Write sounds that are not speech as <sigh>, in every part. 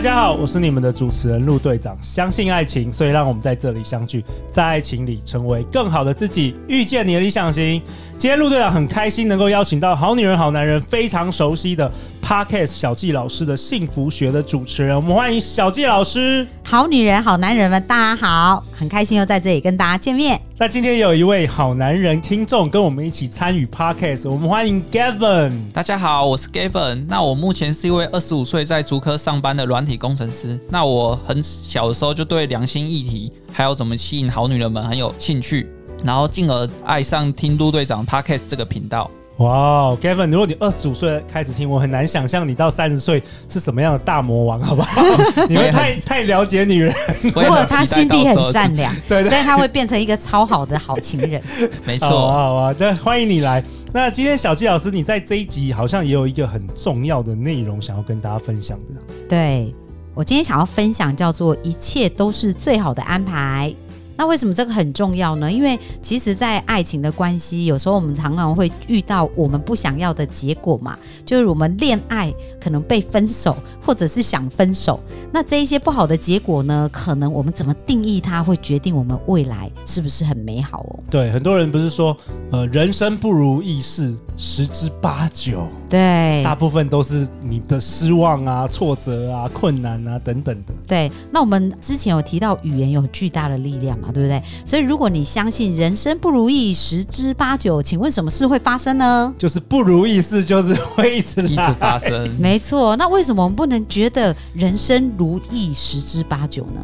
大家好，我是你们的主持人陆队长。相信爱情，所以让我们在这里相聚，在爱情里成为更好的自己，遇见你的理想型。今天陆队长很开心能够邀请到好女人好男人非常熟悉的 Podcast 小纪老师的幸福学的主持人，我们欢迎小纪老师。好女人好男人们，大家好，很开心又在这里跟大家见面。那今天有一位好男人听众跟我们一起参与 Podcast，我们欢迎 Gavin。大家好，我是 Gavin。那我目前是一位二十五岁在竹科上班的软体工程师。那我很小的时候就对良心议题还有怎么吸引好女人们很有兴趣，然后进而爱上听陆队长 Podcast 这个频道。哇、wow，Gavin，如果你二十五岁开始听，我很难想象你到三十岁是什么样的大魔王，好不好？<laughs> 你会太太了解女人，<laughs> 不过他心地很善良，<laughs> 对，所以他会变成一个超好的好情人。没错，好啊，好啊，对，欢迎你来。那今天小纪老师，你在这一集好像也有一个很重要的内容想要跟大家分享的。对，我今天想要分享叫做“一切都是最好的安排”。那为什么这个很重要呢？因为其实，在爱情的关系，有时候我们常常会遇到我们不想要的结果嘛，就是我们恋爱可能被分手，或者是想分手。那这一些不好的结果呢，可能我们怎么定义它，会决定我们未来是不是很美好哦。对，很多人不是说，呃，人生不如意事十之八九，对，大部分都是你的失望啊、挫折啊、困难啊等等的。对，那我们之前有提到语言有巨大的力量嘛。对不对？所以如果你相信人生不如意十之八九，请问什么事会发生呢？就是不如意事，就是会一直一直发生。<laughs> 没错，那为什么我们不能觉得人生如意十之八九呢？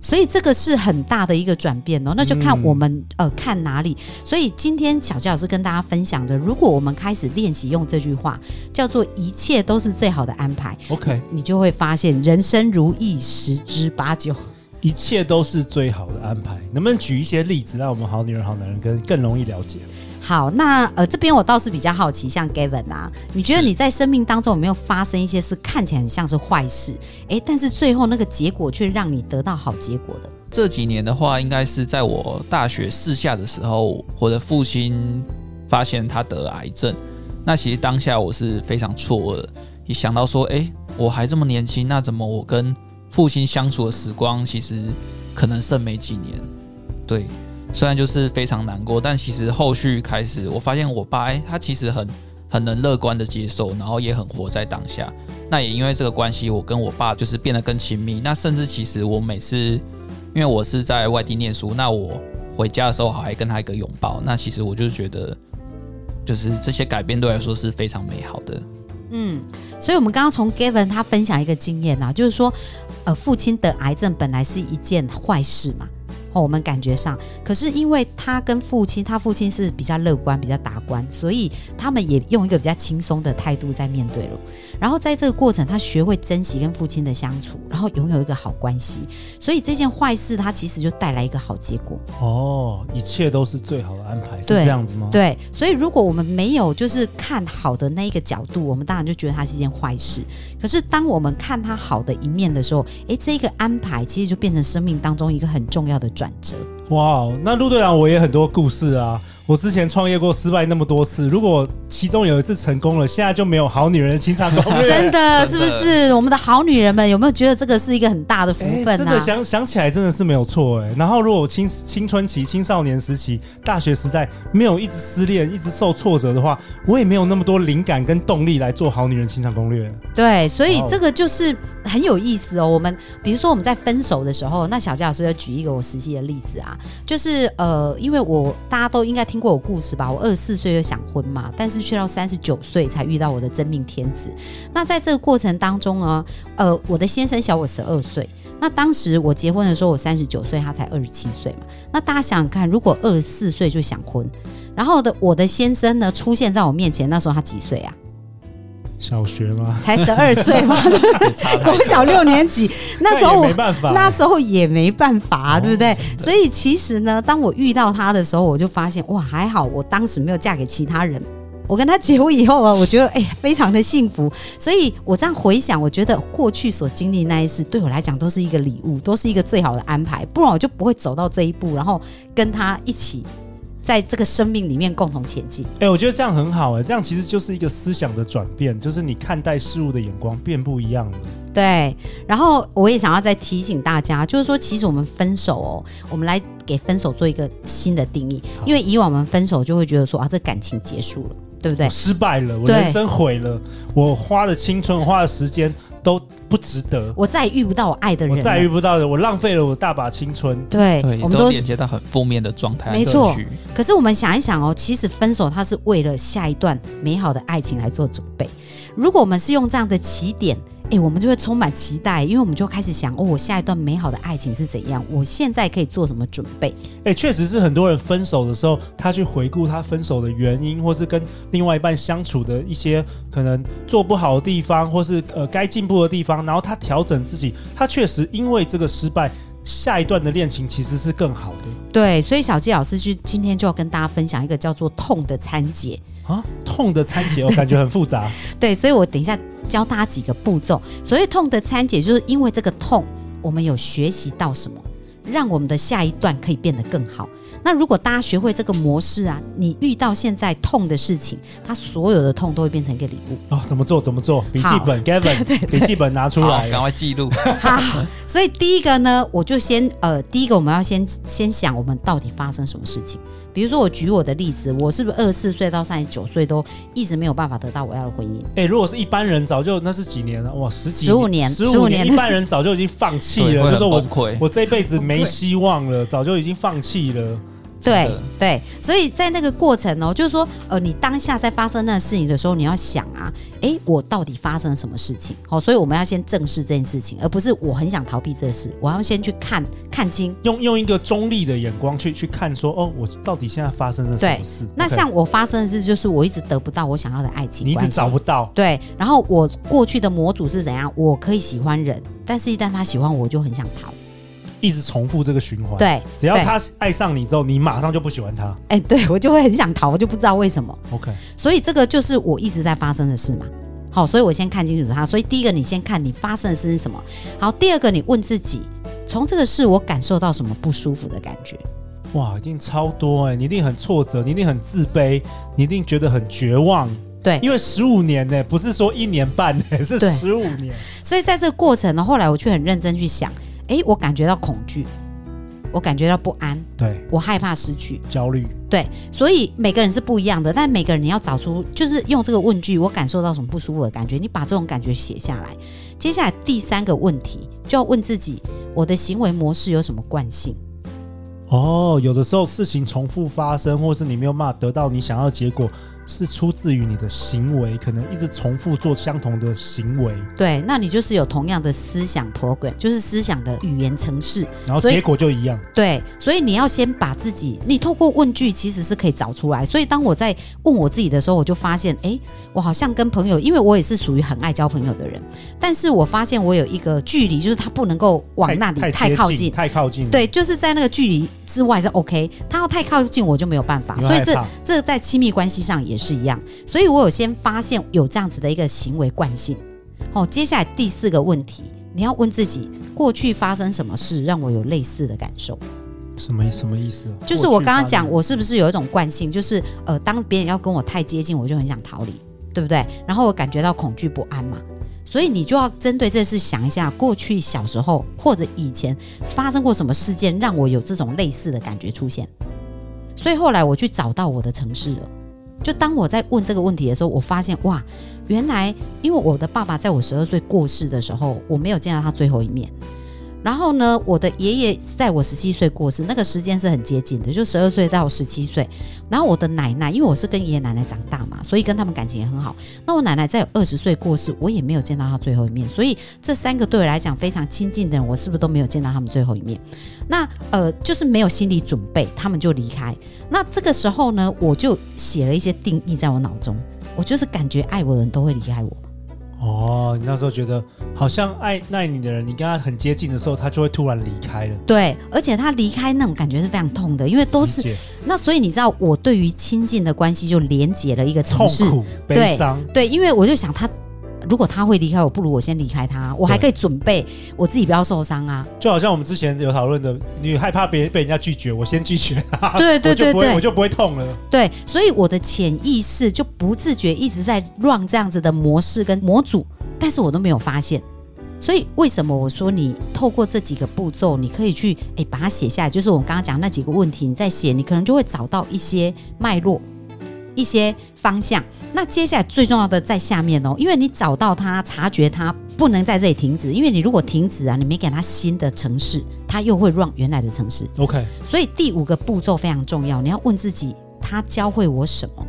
所以这个是很大的一个转变哦。那就看我们、嗯、呃看哪里。所以今天小纪老师跟大家分享的，如果我们开始练习用这句话，叫做一切都是最好的安排。OK，你就会发现人生如意十之八九。一切都是最好的安排，能不能举一些例子，让我们好女人、好男人更更容易了解？好，那呃，这边我倒是比较好奇，像 Gavin 啊，你觉得你在生命当中有没有发生一些事，看起来很像是坏事，诶，但是最后那个结果却让你得到好结果的？这几年的话，应该是在我大学四下的时候，我的父亲发现他得了癌症。那其实当下我是非常错愕的，一想到说，诶，我还这么年轻，那怎么我跟父亲相处的时光其实可能剩没几年，对，虽然就是非常难过，但其实后续开始，我发现我爸，哎，他其实很很能乐观的接受，然后也很活在当下。那也因为这个关系，我跟我爸就是变得更亲密。那甚至其实我每次，因为我是在外地念书，那我回家的时候还跟他一个拥抱。那其实我就觉得，就是这些改变对来说是非常美好的。嗯，所以我们刚刚从 Gavin 他分享一个经验啊，就是说。呃，父亲得癌症本来是一件坏事嘛。哦，我们感觉上，可是因为他跟父亲，他父亲是比较乐观、比较达观，所以他们也用一个比较轻松的态度在面对了。然后在这个过程，他学会珍惜跟父亲的相处，然后拥有一个好关系。所以这件坏事，他其实就带来一个好结果。哦，一切都是最好的安排，是这样子吗？对。所以如果我们没有就是看好的那一个角度，我们当然就觉得它是一件坏事。可是当我们看他好的一面的时候，诶，这个安排其实就变成生命当中一个很重要的转折。哇，那陆队长我也很多故事啊。我之前创业过，失败那么多次，如果其中有一次成功了，现在就没有好女人的情场攻略。<laughs> 真的是不是？我们的好女人们有没有觉得这个是一个很大的福分呢？啊？真的想想起来真的是没有错哎。然后如果青青春期、青少年时期、大学时代没有一直失恋、一直受挫折的话，我也没有那么多灵感跟动力来做好女人情场攻略。对，所以这个就是很有意思哦。我们比如说我们在分手的时候，那小佳老师要举一个我实际的例子啊，就是呃，因为我大家都应该听。过我故事吧，我二十四岁就想婚嘛，但是却到三十九岁才遇到我的真命天子。那在这个过程当中呢，呃，我的先生小我十二岁。那当时我结婚的时候，我三十九岁，他才二十七岁嘛。那大家想想看，如果二十四岁就想婚，然后的我的先生呢出现在我面前，那时候他几岁啊？小学吗？才十二岁吗？<laughs> <laughs> 小六年级，那时候我那也没办法那时候也没办法、哦对不对所以其实呢，当我遇到他的时候，我就发现哇，还好我当时没有嫁给其他人。我跟他结婚以后啊，我觉得哎、非常的幸福。所以我这样回想，我觉得过去所经历那一次，对我来讲都是一个礼物，都是一个最好的安排。不然我就不会走到这一步，然后跟他一起在这个生命里面共同前进。哎、我觉得这样很好哎、这样其实就是一个思想的转变，就是你看待事物的眼光变不一样了。对，然后我也想要再提醒大家，就是说，其实我们分手哦，我们来给分手做一个新的定义，因为以往我们分手就会觉得说啊，这感情结束了，对不对我？失败了，我人生毁了，我花的青春，我花的时间都不值得，我再也遇不到我爱的人了，我再遇不到的，我浪费了我大把青春。对，我们。都连接到很负面的状态，没错可是我们想一想哦，其实分手它是为了下一段美好的爱情来做准备。如果我们是用这样的起点，哎，我们就会充满期待，因为我们就开始想哦，我下一段美好的爱情是怎样？我现在可以做什么准备？哎、确实是很多人分手的时候，他去回顾他分手的原因，或是跟另外一半相处的一些可能做不好的地方，或是呃该进步的地方，然后他调整自己。他确实因为这个失败，下一段的恋情其实是更好的对，所以小纪老师就今天就要跟大家分享一个叫做“痛”的参解。啊。痛的参解，我感觉很复杂。<laughs> 对，所以我等一下教大家几个步骤。所谓痛的参解，就是因为这个痛，我们有学习到什么，让我们的下一段可以变得更好。那如果大家学会这个模式啊，你遇到现在痛的事情，它所有的痛都会变成一个礼物。哦，怎么做？怎么做？笔记本，<laughs> Gavin，笔记本拿出，来。赶快记录。<laughs> 好，所以第一个呢，我就先呃，第一个我们要先先想我们到底发生什么事情。比如说，我举我的例子，我是不是二十四岁到三十九岁都一直没有办法得到我要的婚姻？哎、如果是一般人，早就那是几年了？哇，十几十五年十五15年一般人早就已经放弃，了，就说我。我这辈子没希望了，早就已经放弃了。对对，所以在那个过程哦，就是说，呃，你当下在发生那个事情的时候，你要想啊，哎，我到底发生了什么事情？好、所以我们要先正视这件事情，而不是我很想逃避这个事，我要先去看看清。用用一个中立的眼光去去看说，哦，我到底现在发生了什么事？那像我发生的事，就是我一直得不到我想要的爱情，你一直找不到，对，然后我过去的模组是怎样？我可以喜欢人，但是一旦他喜欢我，我就很想逃。一直重复这个循环。，对，只要他爱上你之后，你马上就不喜欢他。哎，对 <laughs> 我就会很想逃，我就不知道为什么。OK，所以这个就是我一直在发生的事嘛。好，所以我先看清楚他。所以第一个，你先看你发生的事是什么。好，第二个，你问自己，从这个事我感受到什么不舒服的感觉？哇，一定超多哎、你一定很挫折，你一定很自卑，你一定觉得很绝望。对，因为十五年呢、不是说一年半呢、是十五年。所以在这个过程呢，后来我却很认真去想，诶，我感觉到恐惧，我感觉到不安，对，我害怕失去。焦虑。对，所以每个人是不一样的，但每个人你要找出，就是用这个问句，我感受到什么不舒服的感觉，你把这种感觉写下来。接下来第三个问题就要问自己，我的行为模式有什么惯性？哦，有的时候事情重复发生，或是你没有办法得到你想要的结果，是出自于你的行为，可能一直重复做相同的行为，对，那你就是有同样的思想 program，就是思想的语言程式。然后结果就一样。对，所以你要先把自己，你透过问句其实是可以找出来。所以当我在问我自己的时候，我就发现，哎，我好像跟朋友，因为我也是属于很爱交朋友的人，但是我发现我有一个距离，就是他不能够往那里太靠近。太靠近。，对，就是在那个距离之外是 OK，他要太靠近我就没有办法，所以这这在亲密关系上也是一样。所以我有先发现有这样子的一个行为惯性。好、接下来第四个问题，你要问自己，过去发生什么事让我有类似的感受？什么什么意思啊？就是我刚刚讲，我是不是有一种惯性，就是呃，当别人要跟我太接近，我就很想逃离，对不对？然后我感觉到恐惧不安嘛。所以你就要针对这事想一下，过去小时候或者以前发生过什么事件，让我有这种类似的感觉出现。所以后来我去找到我的城市了。就当我在问这个问题的时候，我发现哇，原来因为我的爸爸在我十二岁过世的时候，我没有见到他最后一面。然后呢，我的爷爷在我十七岁过世，那个时间是很接近的，就十二岁到十七岁。然后我的奶奶，因为我是跟爷爷奶奶长大嘛，所以跟他们感情也很好。那我奶奶在二十岁过世，我也没有见到她最后一面。所以这三个对我来讲非常亲近的人，我是不是都没有见到他们最后一面？那呃，就是没有心理准备，他们就离开。那这个时候呢，我就写了一些定义在我脑中，我就是感觉爱我的人都会离开我。哦，你那时候觉得好像爱爱你的人，你跟他很接近的时候，他就会突然离开了。对，而且他离开那种感觉是非常痛的，因为都是那，所以你知道，我对于亲近的关系就连结了一个城市，痛苦、悲伤。对，因为我就想他。如果他会离开我，不如我先离开他，我还可以准备我自己不要受伤啊。就好像我们之前有讨论的，你害怕别被人家拒绝，我先拒绝 <laughs> 他，对对对对，我就不会痛了。对，所以我的潜意识就不自觉一直在 run 这样子的模式跟模组，但是我都没有发现。所以为什么我说你透过这几个步骤，你可以去诶把它写下来，就是我们刚刚讲那几个问题，你在写，你可能就会找到一些脉络。一些方向，那接下来最重要的在下面哦，因为你找到它，察觉它，不能在这里停止，因为你如果停止啊，你没给它新的城市，它又会 run 原来的城市。OK，所以第五个步骤非常重要，你要问自己，它教会我什么，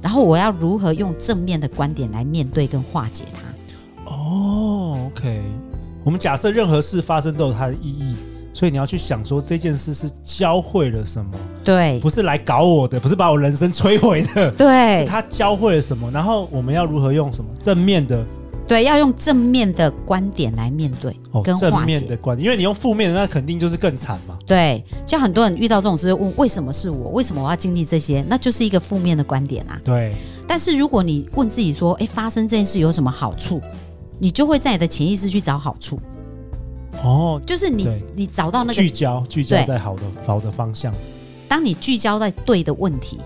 然后我要如何用正面的观点来面对跟化解它。哦，oh，OK，我们假设任何事发生都有它的意义。所以你要去想说这件事是教会了什么？对，不是来搞我的，不是把我人生摧毁的。对，是他教会了什么？然后我们要如何用什么正面的？对，要用正面的观点来面对，跟。正面的观点，因为你用负面的，那肯定就是更惨嘛。对，像很多人遇到这种事，问为什么是我？为什么我要经历这些？那就是一个负面的观点啊。对。但是如果你问自己说，哎，发生这件事有什么好处？你就会在你的潜意识去找好处。哦，就是你，你找到那个聚焦，聚焦在好的好的方向。当你聚焦在对的问题，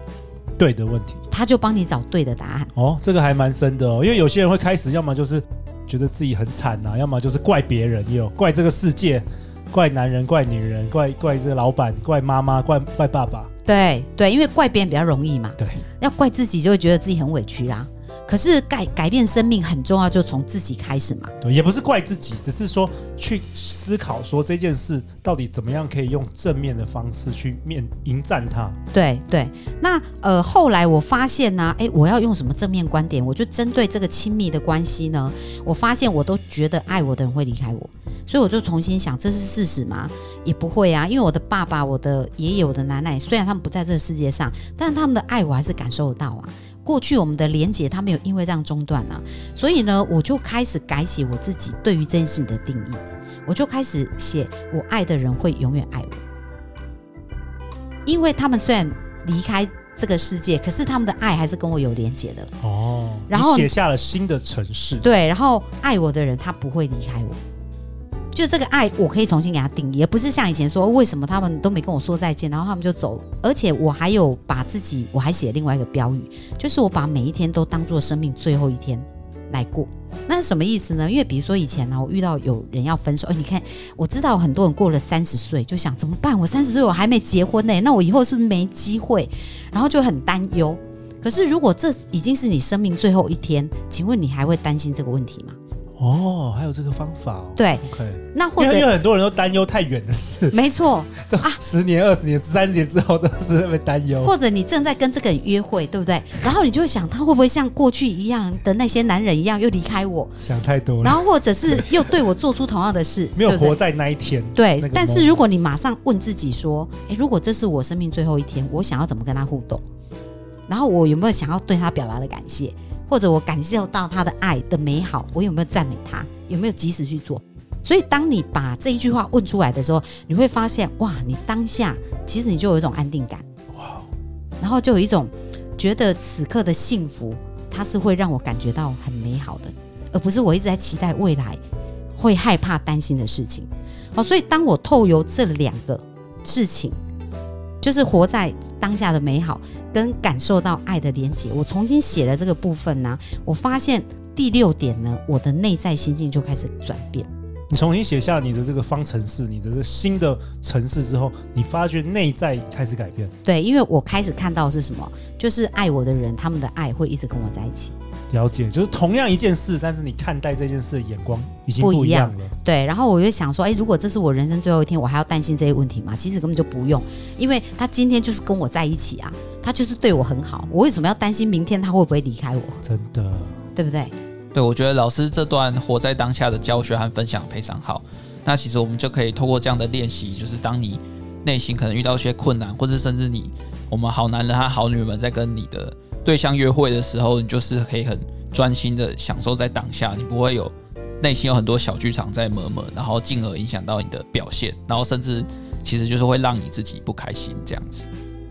对的问题，他就帮你找对的答案。哦，这个还蛮深的哦，因为有些人会开始，要么就是觉得自己很惨呐，要么就是怪别人，也有怪这个世界，怪男人，怪女人，怪怪这个老板，怪妈妈，怪怪爸爸。对对，因为怪别人比较容易嘛。对，要怪自己就会觉得自己很委屈啦。可是改改变生命很重要，就从自己开始嘛。对，也不是怪自己，只是说去思考说这件事到底怎么样可以用正面的方式去面迎战它。对对，那呃后来我发现呢、啊，哎，我要用什么正面观点？我就针对这个亲密的关系呢，我发现我都觉得爱我的人会离开我，所以我就重新想，这是事实吗？也不会啊，因为我的爸爸、我的爷爷、我的奶奶，虽然他们不在这个世界上，但是他们的爱我还是感受得到啊。过去我们的连结，他没有因为这样中断啊，所以呢，我就开始改写我自己对于这件事情的定义，我就开始写我爱的人会永远爱我，因为他们虽然离开这个世界，可是他们的爱还是跟我有连接的哦。然后写下了新的城市，对，然后爱我的人他不会离开我。就这个爱，我可以重新给他定义，而不是像以前说，为什么他们都没跟我说再见，然后他们就走了。而且我还有把自己，我还写另外一个标语，就是我把每一天都当做生命最后一天来过。那是什么意思呢？因为比如说以前呢，我遇到有人要分手，哎，你看，我知道很多人过了三十岁就想怎么办？我三十岁我还没结婚呢，那我以后是不是没机会？然后就很担忧。可是如果这已经是你生命最后一天，请问你还会担心这个问题吗？哦，还有这个方法哦。对，OK。那或者因为很多人都担忧太远的事，没错 <laughs> 啊，十年、二十年、三十年之后都是在担忧。或者你正在跟这个人约会，对不对？<laughs> 然后你就会想，他会不会像过去一样的那些男人一样又离开我？想太多了。然后或者是又对我做出同样的事，<laughs> 没有活在那一天。对，但是如果你马上问自己说，哎，如果这是我生命最后一天，我想要怎么跟他互动？然后我有没有想要对他表达的感谢？或者我感受到他的爱的美好，我有没有赞美他？有没有及时去做？所以当你把这一句话问出来的时候，你会发现，哇，你当下其实你就有一种安定感，哇，然后就有一种觉得此刻的幸福，它是会让我感觉到很美好的，而不是我一直在期待未来会害怕担心的事情。好，所以当我透由这两个事情。就是活在当下的美好，跟感受到爱的连接。我重新写了这个部分呢，我发现第六点呢，我的内在心境就开始转变。你重新写下你的这个方程式，你的这个新的城市之后，你发觉内在开始改变。对，因为我开始看到是什么，就是爱我的人，他们的爱会一直跟我在一起。了解，就是同样一件事，但是你看待这件事的眼光已经不一样了。样。对，然后我就想说，哎，如果这是我人生最后一天，我还要担心这些问题吗？其实根本就不用，因为他今天就是跟我在一起啊，他就是对我很好，我为什么要担心明天他会不会离开我？真的，对不对？对，我觉得老师这段活在当下的教学和分享非常好。那其实我们就可以透过这样的练习，就是当你内心可能遇到一些困难，或者甚至你我们好男人和好女人们在跟你的对象约会的时候，你就是可以很专心的享受在当下，你不会有内心有很多小剧场在 murmur，然后进而影响到你的表现，然后甚至其实就是会让你自己不开心这样子。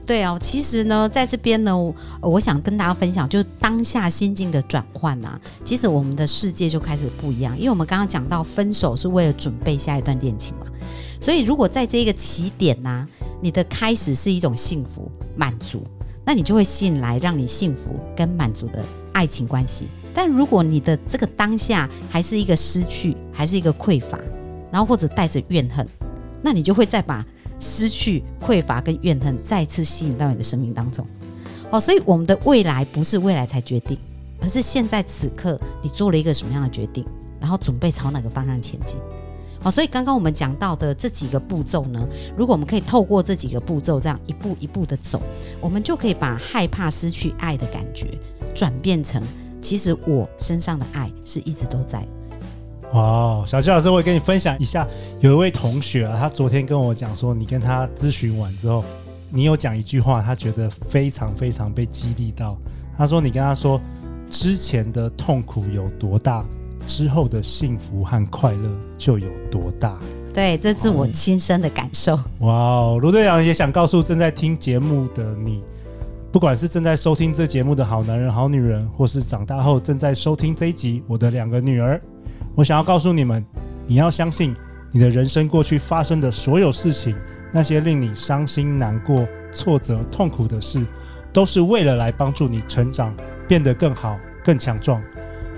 对哦，其实呢，在这边呢，我想跟大家分享，就是当下心境的转换啊，其实我们的世界就开始不一样，因为我们刚刚讲到分手是为了准备下一段恋情嘛，所以如果在这个起点呢、你的开始是一种幸福满足，那你就会吸引来让你幸福跟满足的爱情关系。但如果你的这个当下还是一个失去，还是一个匮乏，然后或者带着怨恨，那你就会再把。失去、匮乏跟怨恨再次吸引到你的生命当中，好，所以我们的未来不是未来才决定，而是现在此刻你做了一个什么样的决定，然后准备朝哪个方向前进。好，所以刚刚我们讲到的这几个步骤呢，如果我们可以透过这几个步骤这样一步一步的走，我们就可以把害怕失去爱的感觉转变成，其实我身上的爱是一直都在。哇，小纪老师，我也跟你分享一下，有一位同学啊，他昨天跟我讲说，你跟他咨询完之后，你有讲一句话，他觉得非常非常被激励到。他说，你跟他说，之前的痛苦有多大，之后的幸福和快乐就有多大。对，这是我亲身的感受。哇，卢队长也想告诉正在听节目的你，不管是正在收听这节目的好男人、好女人，或是长大后正在收听这一集我的两个女儿。我想要告诉你们，你要相信你的人生过去发生的所有事情，那些令你伤心、难过、挫折、痛苦的事，都是为了来帮助你成长，变得更好、更强壮。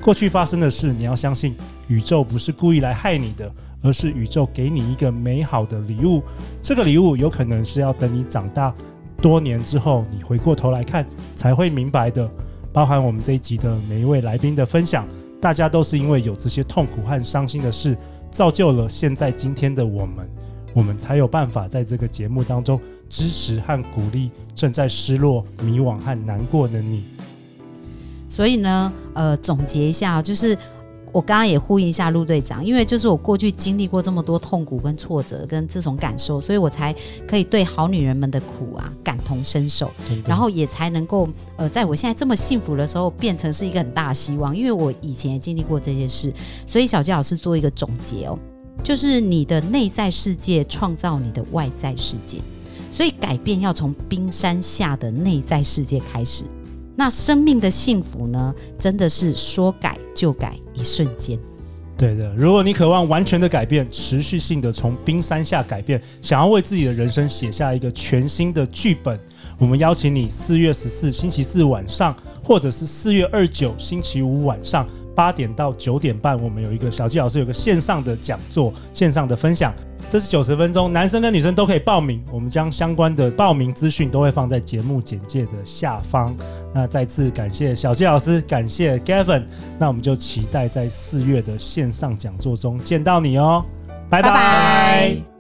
过去发生的事，你要相信宇宙不是故意来害你的，而是宇宙给你一个美好的礼物。这个礼物有可能是要等你长大多年之后，你回过头来看才会明白的。包含我们这一集的每一位来宾的分享。大家都是因为有这些痛苦和伤心的事，造就了现在今天的我们，我们才有办法在这个节目当中支持和鼓励正在失落、迷惘和难过的你。所以呢，呃，总结一下，就是。我刚刚也呼应一下陆队长，因为就是我过去经历过这么多痛苦跟挫折跟这种感受，所以我才可以对好女人们的苦啊感同身受，然后也才能够呃，在我现在这么幸福的时候，变成是一个很大的希望。因为我以前也经历过这些事，所以小杰老师做一个总结哦，就是你的内在世界创造你的外在世界，所以改变要从冰山下的内在世界开始。那生命的幸福呢，真的是说改就改，一瞬间。对的，如果你渴望完全的改变，持续性的从冰山下改变，想要为自己的人生写下一个全新的剧本，我们邀请你四月十四星期四晚上，或者是四月二九星期五晚上八点到九点半，我们有一个小纪老师有个线上的讲座，线上的分享。这是九十分钟，男生跟女生都可以报名。我们将相关的报名资讯都会放在节目简介的下方。那再次感谢小纪老师，感谢 Gavin。那我们就期待在四月的线上讲座中见到你哦，拜拜。拜拜。